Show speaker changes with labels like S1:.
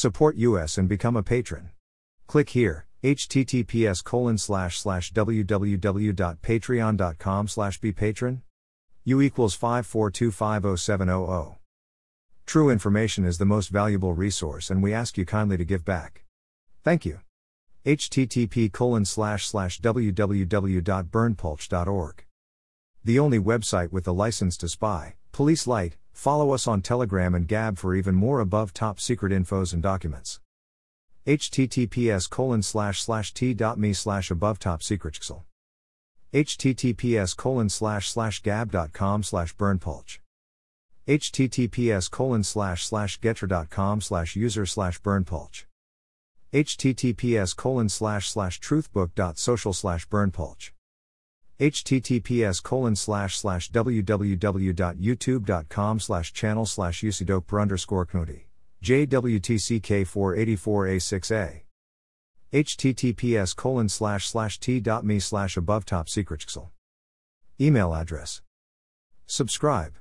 S1: Support us and become a patron. Click here, https colon slash slash www.patreon.com slash. U equals 542507000. True information is the most valuable resource and we ask you kindly to give back. Thank you. http colon slash slash www.berndpulch.org. The only website with the license to spy, Police Light, follow us on Telegram and Gab for even more above top secret infos and documents. https colon slash slash t.me slash above top secret https colon slash slash gab.com slash berndpulch https colon slash slash gettr.com slash user slash berndpulch https colon slash slash truthbook.social slash berndpulch https colon slash slash www.youtube.com slash channel slash usidok underscore knuti jwtck 484a6a https colon slash slash t.me slash above top secret email address. Subscribe